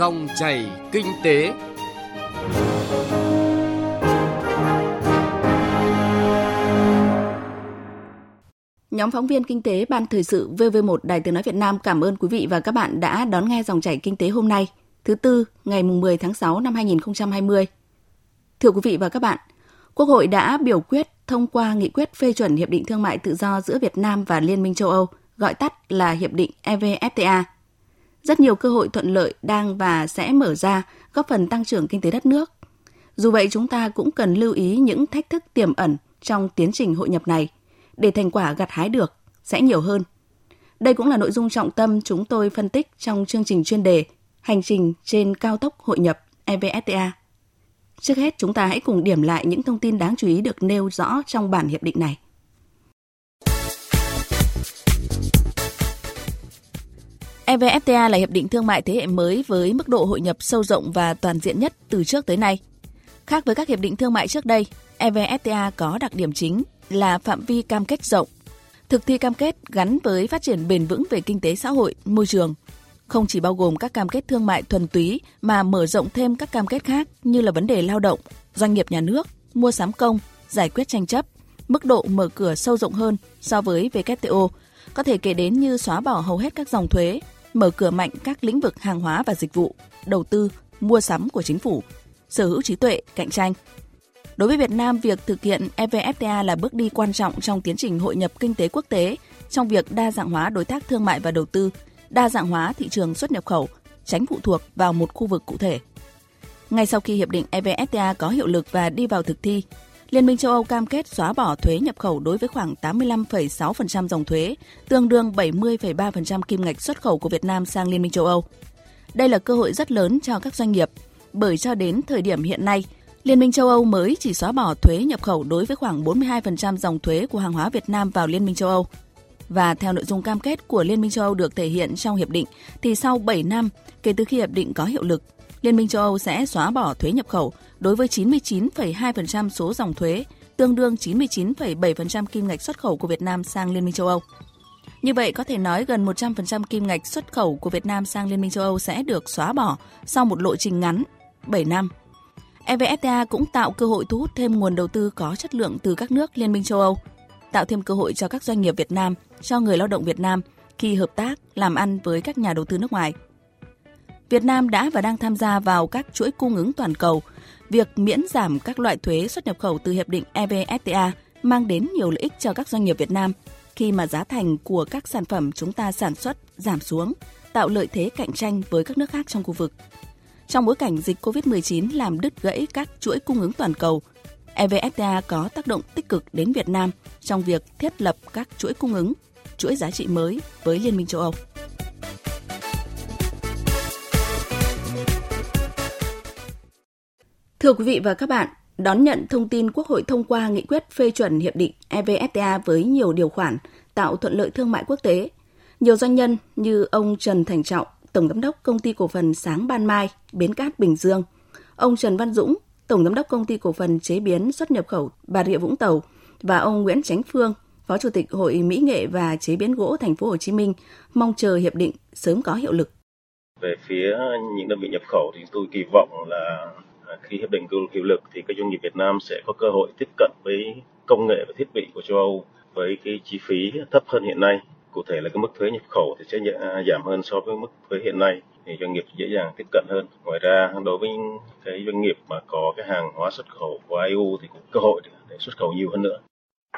Dòng chảy kinh tế. Nhóm phóng viên kinh tế Ban Thời sự VV1 Đài Tiếng Nói Việt Nam cảm ơn quý vị và các bạn đã đón nghe dòng chảy kinh tế hôm nay, thứ Tư, ngày 10 tháng 6 năm 2020. Thưa quý vị và các bạn, Quốc hội đã biểu quyết thông qua nghị quyết phê chuẩn Hiệp định Thương mại Tự do giữa Việt Nam và Liên minh châu Âu, gọi tắt là Hiệp định EVFTA. Rất nhiều cơ hội thuận lợi đang và sẽ mở ra, góp phần tăng trưởng kinh tế đất nước. Dù vậy, chúng ta cũng cần lưu ý những thách thức tiềm ẩn trong tiến trình hội nhập này, để thành quả gặt hái được sẽ nhiều hơn. Đây cũng là nội dung trọng tâm chúng tôi phân tích trong chương trình chuyên đề Hành trình trên cao tốc hội nhập EVFTA Trước hết, chúng ta hãy cùng điểm lại những thông tin đáng chú ý được nêu rõ trong bản hiệp định này. EVFTA là hiệp định thương mại thế hệ mới với mức độ hội nhập sâu rộng và toàn diện nhất từ trước tới nay. Khác với các hiệp định thương mại trước đây, EVFTA có đặc điểm chính là phạm vi cam kết rộng, thực thi cam kết gắn với phát triển bền vững về kinh tế xã hội, môi trường, không chỉ bao gồm các cam kết thương mại thuần túy mà mở rộng thêm các cam kết khác như là vấn đề lao động, doanh nghiệp nhà nước, mua sắm công, giải quyết tranh chấp, mức độ mở cửa sâu rộng hơn so với WTO, có thể kể đến như xóa bỏ hầu hết các dòng thuế, mở cửa mạnh các lĩnh vực hàng hóa và dịch vụ, đầu tư, mua sắm của chính phủ, sở hữu trí tuệ, cạnh tranh. Đối với Việt Nam, việc thực hiện EVFTA là bước đi quan trọng trong tiến trình hội nhập kinh tế quốc tế, trong việc đa dạng hóa đối tác thương mại và đầu tư, đa dạng hóa thị trường xuất nhập khẩu, tránh phụ thuộc vào một khu vực cụ thể. Ngay sau khi hiệp định EVFTA có hiệu lực và đi vào thực thi, Liên minh châu Âu cam kết xóa bỏ thuế nhập khẩu đối với khoảng 85,6% dòng thuế, tương đương 70,3% kim ngạch xuất khẩu của Việt Nam sang Liên minh châu Âu. Đây là cơ hội rất lớn cho các doanh nghiệp, bởi cho đến thời điểm hiện nay, Liên minh châu Âu mới chỉ xóa bỏ thuế nhập khẩu đối với khoảng 42% dòng thuế của hàng hóa Việt Nam vào Liên minh châu Âu. Và theo nội dung cam kết của Liên minh châu Âu được thể hiện trong hiệp định, thì sau 7 năm kể từ khi hiệp định có hiệu lực, Liên minh châu Âu sẽ xóa bỏ thuế nhập khẩu đối với 99,2% số dòng thuế, tương đương 99,7% kim ngạch xuất khẩu của Việt Nam sang Liên minh châu Âu. Như vậy có thể nói gần 100% kim ngạch xuất khẩu của Việt Nam sang Liên minh châu Âu sẽ được xóa bỏ sau một lộ trình ngắn 7 năm. EVFTA cũng tạo cơ hội thu hút thêm nguồn đầu tư có chất lượng từ các nước Liên minh châu Âu, tạo thêm cơ hội cho các doanh nghiệp Việt Nam cho người lao động Việt Nam khi hợp tác làm ăn với các nhà đầu tư nước ngoài. Việt Nam đã và đang tham gia vào các chuỗi cung ứng toàn cầu. Việc miễn giảm các loại thuế xuất nhập khẩu từ hiệp định EVFTA mang đến nhiều lợi ích cho các doanh nghiệp Việt Nam khi mà giá thành của các sản phẩm chúng ta sản xuất giảm xuống, tạo lợi thế cạnh tranh với các nước khác trong khu vực. Trong bối cảnh dịch COVID-19 làm đứt gãy các chuỗi cung ứng toàn cầu, EVFTA có tác động tích cực đến Việt Nam trong việc thiết lập các chuỗi cung ứng, chuỗi giá trị mới với Liên minh châu Âu. Thưa quý vị và các bạn, đón nhận thông tin Quốc hội thông qua nghị quyết phê chuẩn hiệp định EVFTA với nhiều điều khoản tạo thuận lợi thương mại quốc tế. Nhiều doanh nhân như ông Trần Thành Trọng, Tổng giám đốc công ty cổ phần Sáng Ban Mai, Bến Cát Bình Dương, ông Trần Văn Dũng, Tổng giám đốc công ty cổ phần chế biến xuất nhập khẩu Bà Rịa Vũng Tàu và ông Nguyễn Chánh Phương, Phó Chủ tịch Hội Mỹ nghệ và chế biến gỗ thành phố Hồ Chí Minh mong chờ hiệp định sớm có hiệu lực. Về phía những đơn vị nhập khẩu thì tôi kỳ vọng là khi hiệp định cựu hiệu lực thì các doanh nghiệp Việt Nam sẽ có cơ hội tiếp cận với công nghệ và thiết bị của châu Âu với cái chi phí thấp hơn hiện nay. Cụ thể là cái mức thuế nhập khẩu thì sẽ dạ, giảm hơn so với mức thuế hiện nay, thì doanh nghiệp dễ dàng tiếp cận hơn. Ngoài ra, đối với cái doanh nghiệp mà có cái hàng hóa xuất khẩu của EU thì cũng cơ hội để xuất khẩu nhiều hơn nữa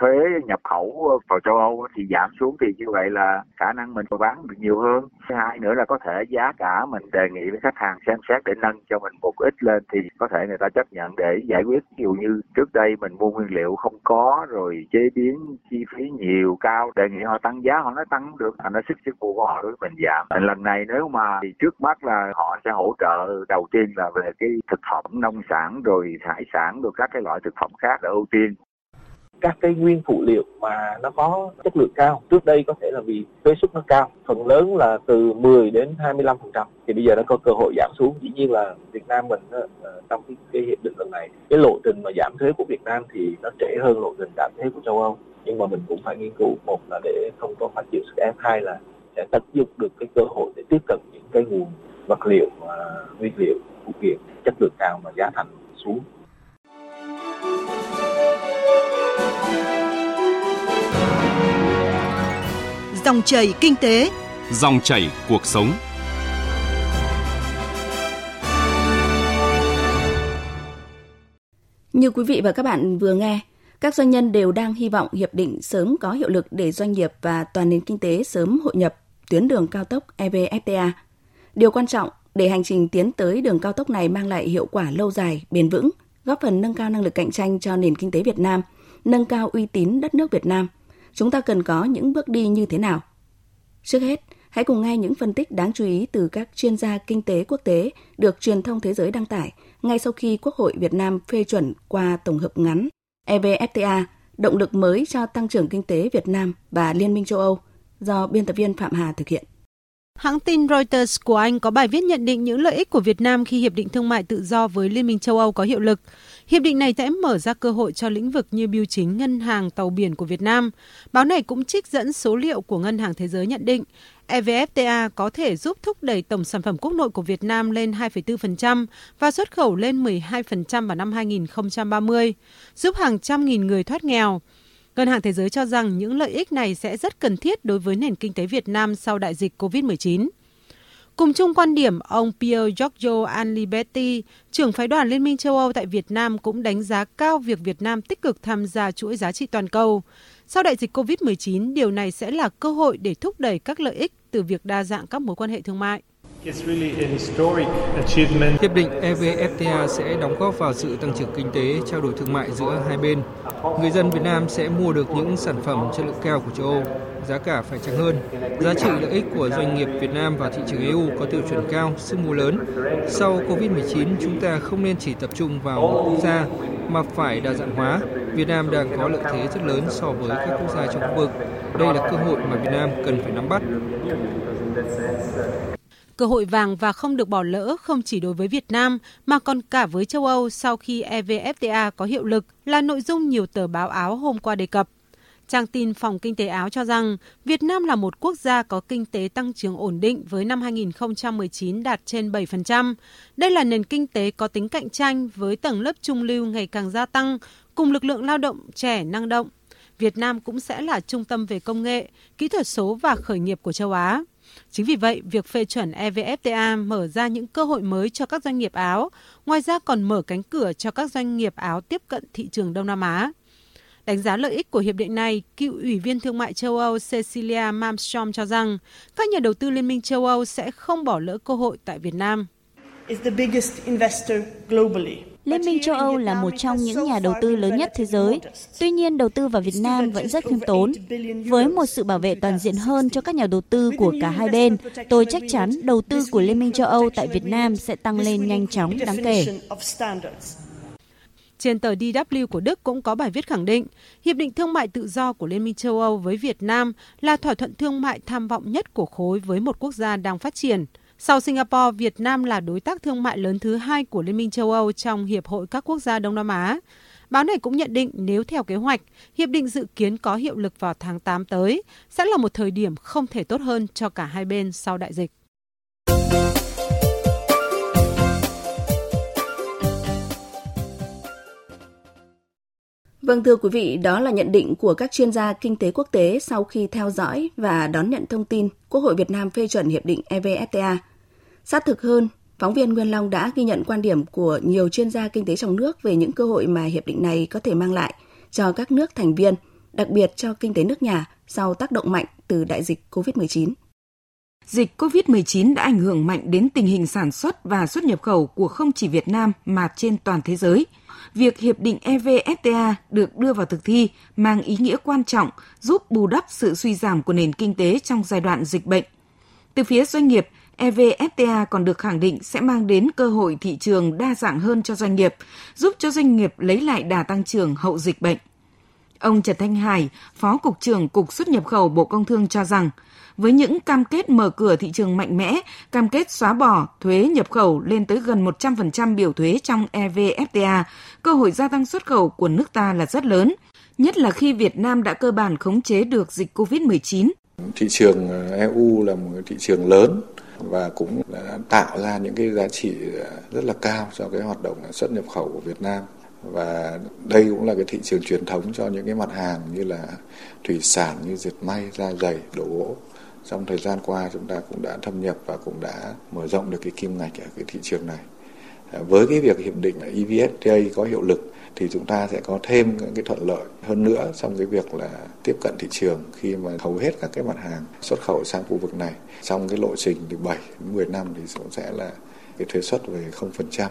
thuế nhập khẩu vào châu Âu thì giảm xuống thì như vậy là khả năng mình bán được nhiều hơn. Thứ hai nữa là có thể giá cả mình đề nghị với khách hàng xem xét để nâng cho mình một ít lên thì có thể người ta chấp nhận để giải quyết. Ví dụ như trước đây mình mua nguyên liệu không có rồi chế biến chi phí nhiều, cao, đề nghị họ tăng giá, họ nói tăng được thành nó sức sức mua của họ đối với mình giảm. Lần này nếu mà thì trước mắt là họ sẽ hỗ trợ đầu tiên là về cái thực phẩm nông sản rồi hải sản rồi các cái loại thực phẩm khác là ưu tiên các cái nguyên phụ liệu mà nó có chất lượng cao. Trước đây có thể là vì thuế suất nó cao phần lớn là từ 10 đến 25 phần trăm. Thì bây giờ nó có cơ hội giảm xuống. Dĩ nhiên là Việt Nam mình đó, ờ, trong cái, cái hiệp định lần này cái lộ trình mà giảm thuế của Việt Nam thì nó trễ hơn lộ trình giảm thuế của châu Âu. Nhưng mà mình cũng phải nghiên cứu một là để không có phải chịu sức ép hai là sẽ tận dụng được cái cơ hội để tiếp cận những cái nguồn vật liệu ờ, nguyên liệu phụ kiện chất lượng cao mà giá thành Dòng chảy kinh tế, dòng chảy cuộc sống. Như quý vị và các bạn vừa nghe, các doanh nhân đều đang hy vọng hiệp định sớm có hiệu lực để doanh nghiệp và toàn nền kinh tế sớm hội nhập tuyến đường cao tốc EVFTA. Điều quan trọng để hành trình tiến tới đường cao tốc này mang lại hiệu quả lâu dài, bền vững, góp phần nâng cao năng lực cạnh tranh cho nền kinh tế Việt Nam, nâng cao uy tín đất nước Việt Nam, chúng ta cần có những bước đi như thế nào? Trước hết, hãy cùng nghe những phân tích đáng chú ý từ các chuyên gia kinh tế quốc tế được truyền thông thế giới đăng tải ngay sau khi Quốc hội Việt Nam phê chuẩn qua tổng hợp ngắn EVFTA, động lực mới cho tăng trưởng kinh tế Việt Nam và Liên minh châu Âu, do biên tập viên Phạm Hà thực hiện. Hãng tin Reuters của Anh có bài viết nhận định những lợi ích của Việt Nam khi Hiệp định Thương mại Tự do với Liên minh châu Âu có hiệu lực. Hiệp định này sẽ mở ra cơ hội cho lĩnh vực như bưu chính, ngân hàng, tàu biển của Việt Nam. Báo này cũng trích dẫn số liệu của Ngân hàng Thế giới nhận định EVFTA có thể giúp thúc đẩy tổng sản phẩm quốc nội của Việt Nam lên 2,4% và xuất khẩu lên 12% vào năm 2030, giúp hàng trăm nghìn người thoát nghèo. Ngân hàng Thế giới cho rằng những lợi ích này sẽ rất cần thiết đối với nền kinh tế Việt Nam sau đại dịch COVID-19. Cùng chung quan điểm, ông Pierre Giorgio Anliberti, trưởng phái đoàn Liên minh châu Âu tại Việt Nam cũng đánh giá cao việc Việt Nam tích cực tham gia chuỗi giá trị toàn cầu. Sau đại dịch COVID-19, điều này sẽ là cơ hội để thúc đẩy các lợi ích từ việc đa dạng các mối quan hệ thương mại. Hiệp định EVFTA sẽ đóng góp vào sự tăng trưởng kinh tế, trao đổi thương mại giữa hai bên. Người dân Việt Nam sẽ mua được những sản phẩm chất lượng cao của châu Âu, giá cả phải chăng hơn. Giá trị lợi ích của doanh nghiệp Việt Nam và thị trường EU có tiêu chuẩn cao, sức mua lớn. Sau COVID-19, chúng ta không nên chỉ tập trung vào một quốc gia mà phải đa dạng hóa. Việt Nam đang có lợi thế rất lớn so với các quốc gia trong khu vực. Đây là cơ hội mà Việt Nam cần phải nắm bắt. Cơ hội vàng và không được bỏ lỡ không chỉ đối với Việt Nam mà còn cả với châu Âu sau khi EVFTA có hiệu lực là nội dung nhiều tờ báo Áo hôm qua đề cập. Trang tin Phòng Kinh tế Áo cho rằng Việt Nam là một quốc gia có kinh tế tăng trưởng ổn định với năm 2019 đạt trên 7%. Đây là nền kinh tế có tính cạnh tranh với tầng lớp trung lưu ngày càng gia tăng, cùng lực lượng lao động trẻ năng động. Việt Nam cũng sẽ là trung tâm về công nghệ, kỹ thuật số và khởi nghiệp của châu Á. Chính vì vậy, việc phê chuẩn EVFTA mở ra những cơ hội mới cho các doanh nghiệp Áo, ngoài ra còn mở cánh cửa cho các doanh nghiệp Áo tiếp cận thị trường Đông Nam Á. Đánh giá lợi ích của hiệp định này, cựu Ủy viên Thương mại châu Âu Cecilia Malmstrom cho rằng các nhà đầu tư Liên minh châu Âu sẽ không bỏ lỡ cơ hội tại Việt Nam. Liên minh châu Âu là một trong những nhà đầu tư lớn nhất thế giới. Tuy nhiên, đầu tư vào Việt Nam vẫn rất khiêm tốn. Với một sự bảo vệ toàn diện hơn cho các nhà đầu tư của cả hai bên, tôi chắc chắn đầu tư của Liên minh châu Âu tại Việt Nam sẽ tăng lên nhanh chóng đáng kể. Trên tờ DW của Đức cũng có bài viết khẳng định, Hiệp định Thương mại Tự do của Liên minh châu Âu với Việt Nam là thỏa thuận thương mại tham vọng nhất của khối với một quốc gia đang phát triển. Sau Singapore, Việt Nam là đối tác thương mại lớn thứ hai của Liên minh châu Âu trong Hiệp hội các quốc gia Đông Nam Á. Báo này cũng nhận định nếu theo kế hoạch, hiệp định dự kiến có hiệu lực vào tháng 8 tới, sẽ là một thời điểm không thể tốt hơn cho cả hai bên sau đại dịch. Vâng thưa quý vị, đó là nhận định của các chuyên gia kinh tế quốc tế sau khi theo dõi và đón nhận thông tin Quốc hội Việt Nam phê chuẩn hiệp định EVFTA. Sát thực hơn, phóng viên Nguyên Long đã ghi nhận quan điểm của nhiều chuyên gia kinh tế trong nước về những cơ hội mà hiệp định này có thể mang lại cho các nước thành viên, đặc biệt cho kinh tế nước nhà sau tác động mạnh từ đại dịch COVID-19. Dịch COVID-19 đã ảnh hưởng mạnh đến tình hình sản xuất và xuất nhập khẩu của không chỉ Việt Nam mà trên toàn thế giới – việc hiệp định EVFTA được đưa vào thực thi mang ý nghĩa quan trọng giúp bù đắp sự suy giảm của nền kinh tế trong giai đoạn dịch bệnh. Từ phía doanh nghiệp, EVFTA còn được khẳng định sẽ mang đến cơ hội thị trường đa dạng hơn cho doanh nghiệp, giúp cho doanh nghiệp lấy lại đà tăng trưởng hậu dịch bệnh. Ông Trần Thanh Hải, Phó Cục trưởng Cục xuất nhập khẩu Bộ Công Thương cho rằng, với những cam kết mở cửa thị trường mạnh mẽ, cam kết xóa bỏ thuế nhập khẩu lên tới gần 100% biểu thuế trong EVFTA, cơ hội gia tăng xuất khẩu của nước ta là rất lớn, nhất là khi Việt Nam đã cơ bản khống chế được dịch COVID-19. Thị trường ờ, EU là một thị trường lớn và cũng đã tạo ra những cái giá trị ờ, rất là cao cho cái hoạt động xuất nhập khẩu của Việt Nam và đây cũng là cái thị trường truyền thống cho những cái mặt hàng như là thủy sản như dệt may, da dày, đồ gỗ. Trong thời gian qua chúng ta cũng đã thâm nhập và cũng đã mở rộng được cái kim ngạch ở cái thị trường này. Ờ, với cái việc hiệp định EVFTA có hiệu lực thì chúng ta sẽ có thêm những cái thuận lợi hơn nữa trong cái việc là tiếp cận thị trường khi mà hầu hết các cái mặt hàng xuất khẩu sang khu vực này trong cái lộ trình từ 7 đến 10 năm thì cũng sẽ là cái thuế suất về 0%.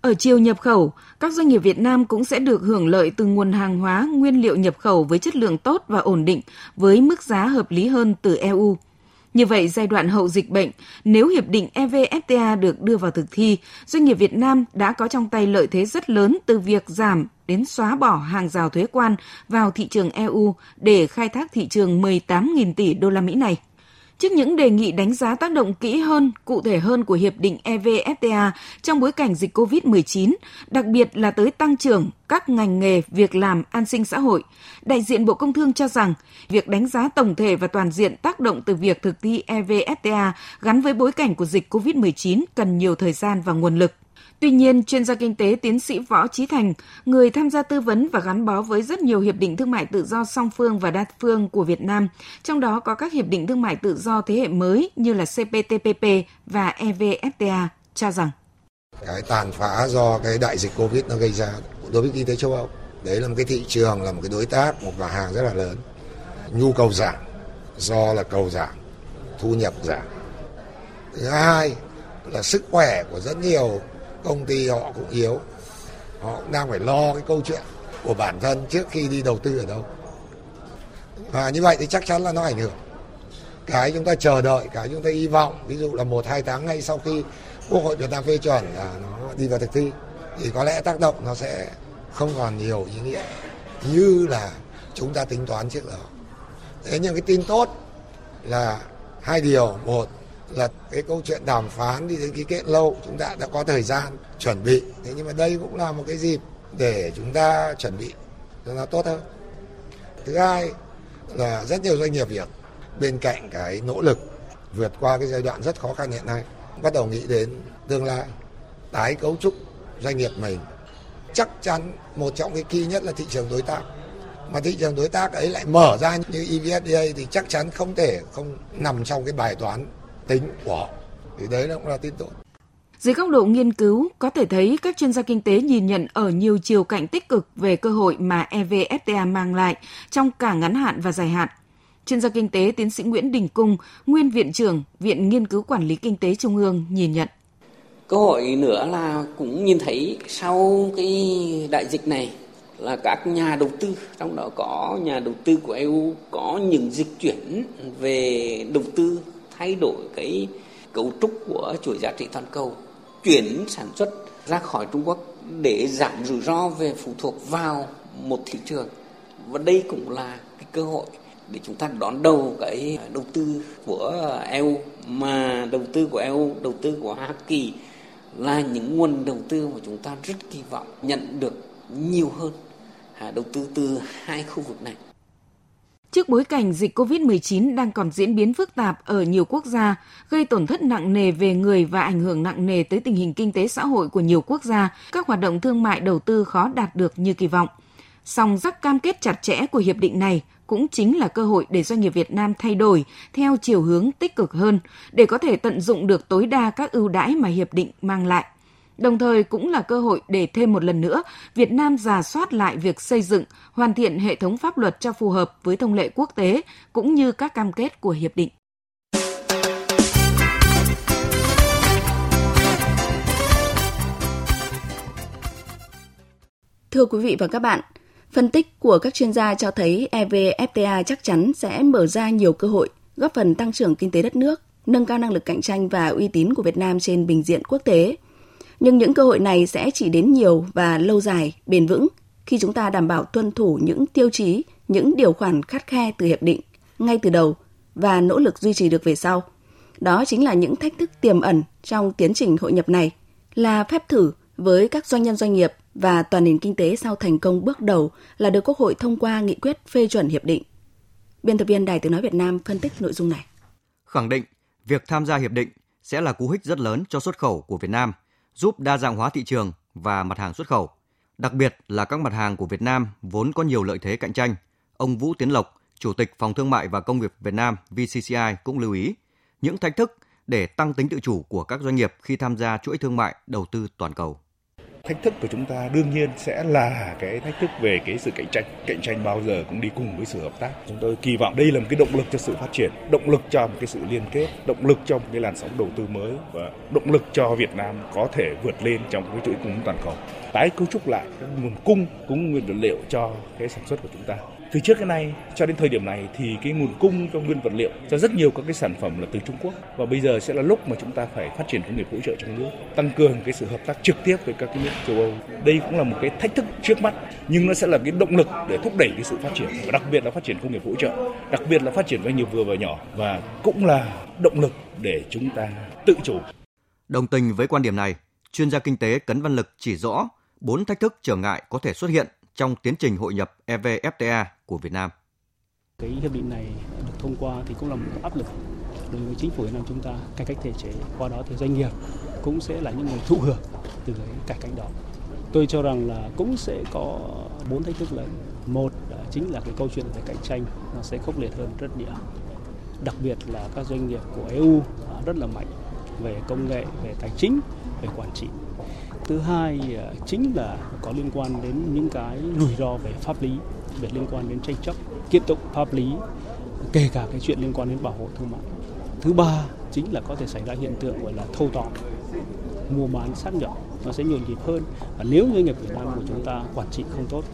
Ở chiều nhập khẩu, các doanh nghiệp Việt Nam cũng sẽ được hưởng lợi từ nguồn hàng hóa, nguyên liệu nhập khẩu với chất lượng tốt và ổn định với mức giá hợp lý hơn từ EU. Như vậy, giai đoạn hậu dịch bệnh, nếu hiệp định EVFTA được đưa vào thực thi, doanh nghiệp Việt Nam đã có trong tay lợi thế rất lớn từ việc giảm đến xóa bỏ hàng rào thuế quan vào thị trường EU để khai thác thị trường 18.000 tỷ đô la Mỹ này. Trước những đề nghị đánh giá tác động kỹ hơn, cụ thể hơn của Hiệp định EVFTA trong bối cảnh dịch COVID-19, đặc biệt là tới tăng trưởng các ngành nghề, việc làm, an sinh xã hội, đại diện Bộ Công Thương cho rằng việc đánh giá tổng thể và toàn diện tác động từ việc thực thi EVFTA gắn với bối cảnh của dịch COVID-19 cần nhiều thời gian và nguồn lực. Tuy nhiên, chuyên gia kinh tế tiến sĩ Võ Trí Thành, người tham gia tư vấn và gắn bó với rất nhiều hiệp định thương mại tự do song phương và đa phương của Việt Nam, trong đó có các hiệp định thương mại tự do thế hệ mới như là CPTPP và EVFTA, cho rằng cái tàn phá do cái đại dịch Covid nó gây ra đối với kinh tế châu Âu. Đấy là một cái thị trường, là một cái đối tác, một mặt hàng rất là lớn. Nhu cầu giảm do là cầu giảm, thu nhập giảm. Thứ hai là sức khỏe của rất nhiều công ty họ cũng yếu. Họ cũng đang phải lo cái câu chuyện của bản thân trước khi đi đầu tư ở đâu. Và như vậy thì chắc chắn là nó ảnh hưởng. Cái chúng ta chờ đợi, cái chúng ta hy vọng, ví dụ là một, hai tháng ngay sau khi quốc hội Việt Nam phê chuẩn là nó đi vào thực thi, thì có lẽ tác động nó sẽ không còn nhiều ý nghĩa như là chúng ta tính toán trước đó. Thế nhưng cái tin tốt là hai điều. Một là cái câu chuyện đàm phán đi đến ký kết lâu, chúng ta đã có thời gian chuẩn bị. Thế nhưng mà đây cũng là một cái dịp để chúng ta chuẩn bị cho nó tốt hơn. Thứ hai là rất nhiều doanh nghiệp việt bên cạnh cái nỗ lực vượt qua cái giai đoạn rất khó khăn hiện nay, bắt đầu nghĩ đến tương lai. Tái cấu trúc doanh nghiệp mình chắc chắn một trong cái key nhất là thị trường đối tác. Mà thị trường đối tác ấy lại mở ra như EVFTA thì chắc chắn không thể không nằm trong cái bài toán tính của họ thì đấy cũng là tin tốt dưới góc độ nghiên cứu, có thể thấy các chuyên gia kinh tế nhìn nhận ở nhiều chiều cạnh tích cực về cơ hội mà EVFTA mang lại trong cả ngắn hạn và dài hạn. Chuyên gia kinh tế tiến sĩ Nguyễn Đình Cung, nguyên viện trưởng Viện Nghiên cứu Quản lý Kinh tế Trung ương nhìn nhận. Cơ hội nữa là cũng nhìn thấy sau cái đại dịch này là các nhà đầu tư, trong đó có nhà đầu tư của EU có những dịch chuyển về đầu tư thay đổi cái cấu trúc của chuỗi giá trị toàn cầu, chuyển sản xuất ra khỏi Trung Quốc để giảm rủi ro về phụ thuộc vào một thị trường. Và đây cũng là cái cơ hội để chúng ta đón đầu cái đầu tư của EU mà đầu tư của EU, đầu tư của Hoa Kỳ là những nguồn đầu tư mà chúng ta rất kỳ vọng nhận được nhiều hơn à, đầu tư từ hai khu vực này. Trước bối cảnh dịch COVID-19 đang còn diễn biến phức tạp ở nhiều quốc gia, gây tổn thất nặng nề về người và ảnh hưởng nặng nề tới tình hình kinh tế xã hội của nhiều quốc gia, các hoạt động thương mại đầu tư khó đạt được như kỳ vọng. Song rắc cam kết chặt chẽ của hiệp định này cũng chính là cơ hội để doanh nghiệp Việt Nam thay đổi theo chiều hướng tích cực hơn để có thể tận dụng được tối đa các ưu đãi mà hiệp định mang lại đồng thời cũng là cơ hội để thêm một lần nữa Việt Nam giả soát lại việc xây dựng, hoàn thiện hệ thống pháp luật cho phù hợp với thông lệ quốc tế cũng như các cam kết của hiệp định. Thưa quý vị và các bạn, phân tích của các chuyên gia cho thấy EVFTA chắc chắn sẽ mở ra nhiều cơ hội, góp phần tăng trưởng kinh tế đất nước, nâng cao năng lực cạnh tranh và uy tín của Việt Nam trên bình diện quốc tế – nhưng những cơ hội này sẽ chỉ đến nhiều và lâu dài, bền vững khi chúng ta đảm bảo tuân thủ những tiêu chí, những điều khoản khắt khe từ hiệp định ngay từ đầu và nỗ lực duy trì được về sau. Đó chính là những thách thức tiềm ẩn trong tiến trình hội nhập này, là phép thử với các doanh nhân doanh nghiệp và toàn nền kinh tế sau thành công bước đầu là được Quốc hội thông qua nghị quyết phê chuẩn hiệp định. Biên tập viên Đài Tiếng Nói Việt Nam phân tích nội dung này. Khẳng định việc tham gia hiệp định sẽ là cú hích rất lớn cho xuất khẩu của Việt Nam, giúp đa dạng hóa thị trường và mặt hàng xuất khẩu. Đặc biệt là các mặt hàng của Việt Nam vốn có nhiều lợi thế cạnh tranh. Ông Vũ Tiến Lộc, Chủ tịch Phòng Thương mại và Công nghiệp Việt Nam VCCI cũng lưu ý những thách thức để tăng tính tự chủ của các doanh nghiệp khi tham gia chuỗi thương mại đầu tư toàn cầu thách thức của chúng ta đương nhiên sẽ là cái thách thức về cái sự cạnh tranh. Cạnh tranh bao giờ cũng đi cùng với sự hợp tác. Chúng tôi kỳ vọng đây là một cái động lực cho sự phát triển, động lực cho một cái sự liên kết, động lực cho một cái làn sóng đầu tư mới và động lực cho Việt Nam có thể vượt lên trong cái chuỗi cung toàn cầu tái cấu trúc lại nguồn cung cũng nguyên vật liệu cho cái sản xuất của chúng ta. Từ trước cái nay, cho đến thời điểm này thì cái nguồn cung cho nguyên vật liệu cho rất nhiều các cái sản phẩm là từ Trung Quốc. Và bây giờ sẽ là lúc mà chúng ta phải phát triển công nghiệp hỗ trợ trong nước, tăng cường cái sự hợp tác trực tiếp với các cái nước châu Âu. Đây cũng là một cái thách thức trước mắt, nhưng nó sẽ là cái động lực để thúc đẩy cái sự phát triển và đặc biệt là phát triển công nghiệp hỗ trợ, đặc biệt là phát triển doanh nghiệp vừa và nhỏ và cũng là động lực để chúng ta tự chủ. Đồng tình với quan điểm này, chuyên gia kinh tế Cấn Văn Lực chỉ rõ bốn thách thức trở ngại có thể xuất hiện trong tiến trình hội nhập EVFTA của Việt Nam. Cái hiệp định này được thông qua thì cũng là một áp lực đối với chính phủ Việt Nam chúng ta cải cách thể chế. Qua đó thì doanh nghiệp cũng sẽ là những người thụ hưởng từ cái cải cách đó. Tôi cho rằng là cũng sẽ có bốn thách thức lớn. Một chính là cái câu chuyện về cạnh tranh nó sẽ khốc liệt hơn rất nhiều. Đặc biệt là các doanh nghiệp của EU à, rất là mạnh về công nghệ, về tài chính, về quản trị thứ hai ờ, chính là có liên quan đến những cái rủi ro về pháp lý, về liên quan đến tranh chấp kiện tụng pháp lý, kể cả cái chuyện liên quan đến bảo hộ thương mại. Thứ ba chính là có thể xảy ra hiện tượng gọi là thâu tóm, mua bán sát nhập, nó sẽ nhộn nhịp hơn. Và nếu doanh nghiệp Việt Nam của chúng ta quản trị không tốt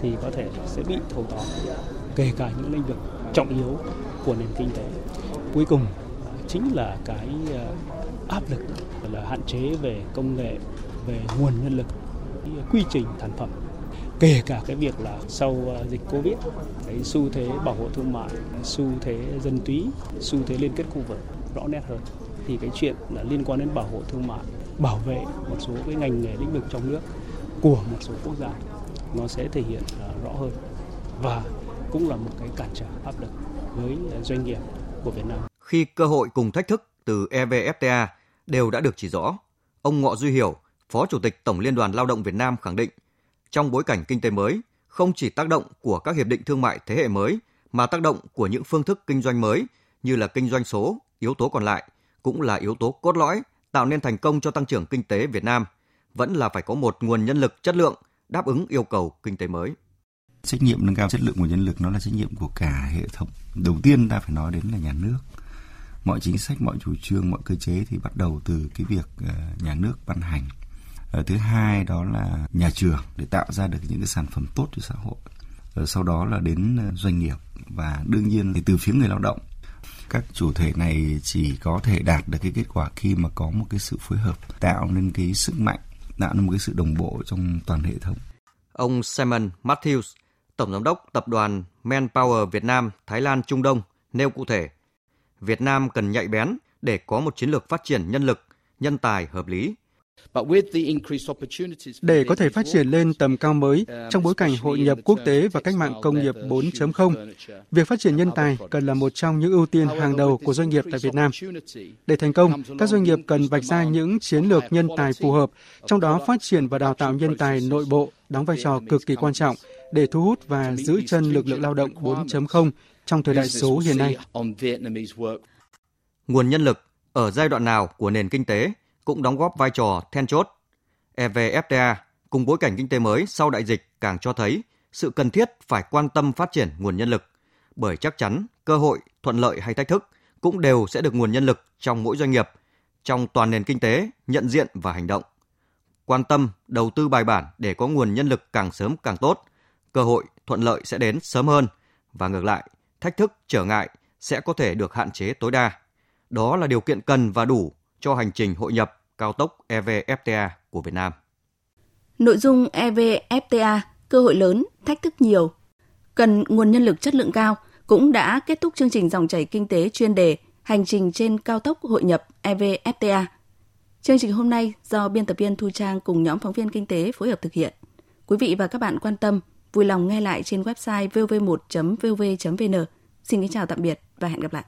thì có thể sẽ bị thâu tóm, kể cả những lĩnh vực trọng yếu của nền kinh tế. Cuối cùng ờ, chính là cái ờ, áp lực là hạn chế về công nghệ về nguồn nhân lực quy trình sản phẩm kể cả cái việc là sau à, dịch covid cái xu thế bảo hộ thương mại xu thế dân túy xu thế liên kết khu vực rõ nét hơn thì cái chuyện là liên quan đến bảo hộ thương mại bảo vệ một số cái ngành nghề lĩnh vực trong nước của một số quốc gia nó sẽ thể hiện à, rõ hơn và cũng là một cái cản trở áp lực với doanh nghiệp của Việt Nam. Khi cơ hội cùng thách thức từ EVFTA đều đã được chỉ rõ, ông Ngọ Duy Hiểu, Phó Chủ tịch Tổng Liên đoàn Lao động Việt Nam khẳng định, trong bối cảnh kinh tế mới, không chỉ tác động của các hiệp định thương mại thế hệ mới, mà tác động của những phương thức kinh doanh mới như là kinh doanh số, yếu tố còn lại cũng là yếu tố cốt lõi tạo nên thành công cho tăng trưởng kinh tế Việt Nam, vẫn là phải có một nguồn nhân lực chất lượng đáp ứng yêu cầu kinh tế mới. Trách nhiệm nâng cao chất lượng nguồn nhân lực nó là trách nhiệm của cả hệ thống. Đầu tiên ta phải nói đến là nhà nước. Mọi chính sách, mọi chủ trương, mọi cơ chế thì bắt đầu từ cái việc ờ, nhà nước ban hành Ờ, thứ hai đó là nhà trường để tạo ra được những cái sản phẩm tốt cho xã hội. Rồi sau đó là đến ờ, doanh nghiệp và đương nhiên thì từ phía người lao động. Các chủ thể này chỉ có thể đạt được cái kết quả khi mà có một cái sự phối hợp, tạo nên cái sức mạnh, tạo nên một cái sự đồng bộ trong toàn hệ thống. Ông Simon Matthews, tổng giám đốc tập đoàn Manpower Việt Nam, Thái Lan, Trung Đông nêu cụ thể, Việt Nam cần nhạy bén để có một chiến lược phát triển nhân lực, nhân tài, hợp lý để có thể phát triển lên tầm cao mới um, trong bối cảnh hội nhập quốc tế và cách mạng công nghiệp 4.0, việc phát triển nhân tài cần là một trong những ưu tiên hàng đầu của doanh nghiệp tại Việt Nam. Để thành công, các doanh nghiệp cần vạch ra những chiến lược nhân tài phù hợp, trong đó phát triển và đào tạo nhân tài nội bộ đóng vai trò cực kỳ quan trọng để thu hút và giữ chân lực lượng lao động 4.0 trong thời đại số hiện nay. Nguồn nhân lực ở giai đoạn nào của nền kinh tế cũng đóng góp vai trò then chốt. EVFTA cùng bối cảnh kinh tế mới sau đại dịch càng cho thấy sự cần thiết phải quan tâm phát triển nguồn nhân lực, bởi chắc chắn cơ hội, thuận lợi hay thách thức cũng đều sẽ được nguồn nhân lực trong mỗi doanh nghiệp, trong toàn nền kinh tế nhận diện và hành động. Quan tâm, đầu tư bài bản để có nguồn nhân lực càng sớm càng tốt, cơ hội, thuận lợi sẽ đến sớm hơn và ngược lại, thách thức, trở ngại sẽ có thể được hạn chế tối đa. Đó là điều kiện cần và đủ cho hành trình hội nhập cao tốc EVFTA của Việt Nam. Nội dung EVFTA, cơ hội lớn, thách thức nhiều, cần nguồn nhân lực chất lượng cao cũng đã kết thúc chương trình dòng chảy kinh tế chuyên đề Hành trình trên cao tốc hội nhập EVFTA. Chương trình hôm nay do biên tập viên Thu Trang cùng nhóm phóng viên kinh tế phối hợp thực hiện. Quý vị và các bạn quan tâm, vui lòng nghe lại trên website vv1.vv.vn. Xin kính chào tạm biệt và hẹn gặp lại.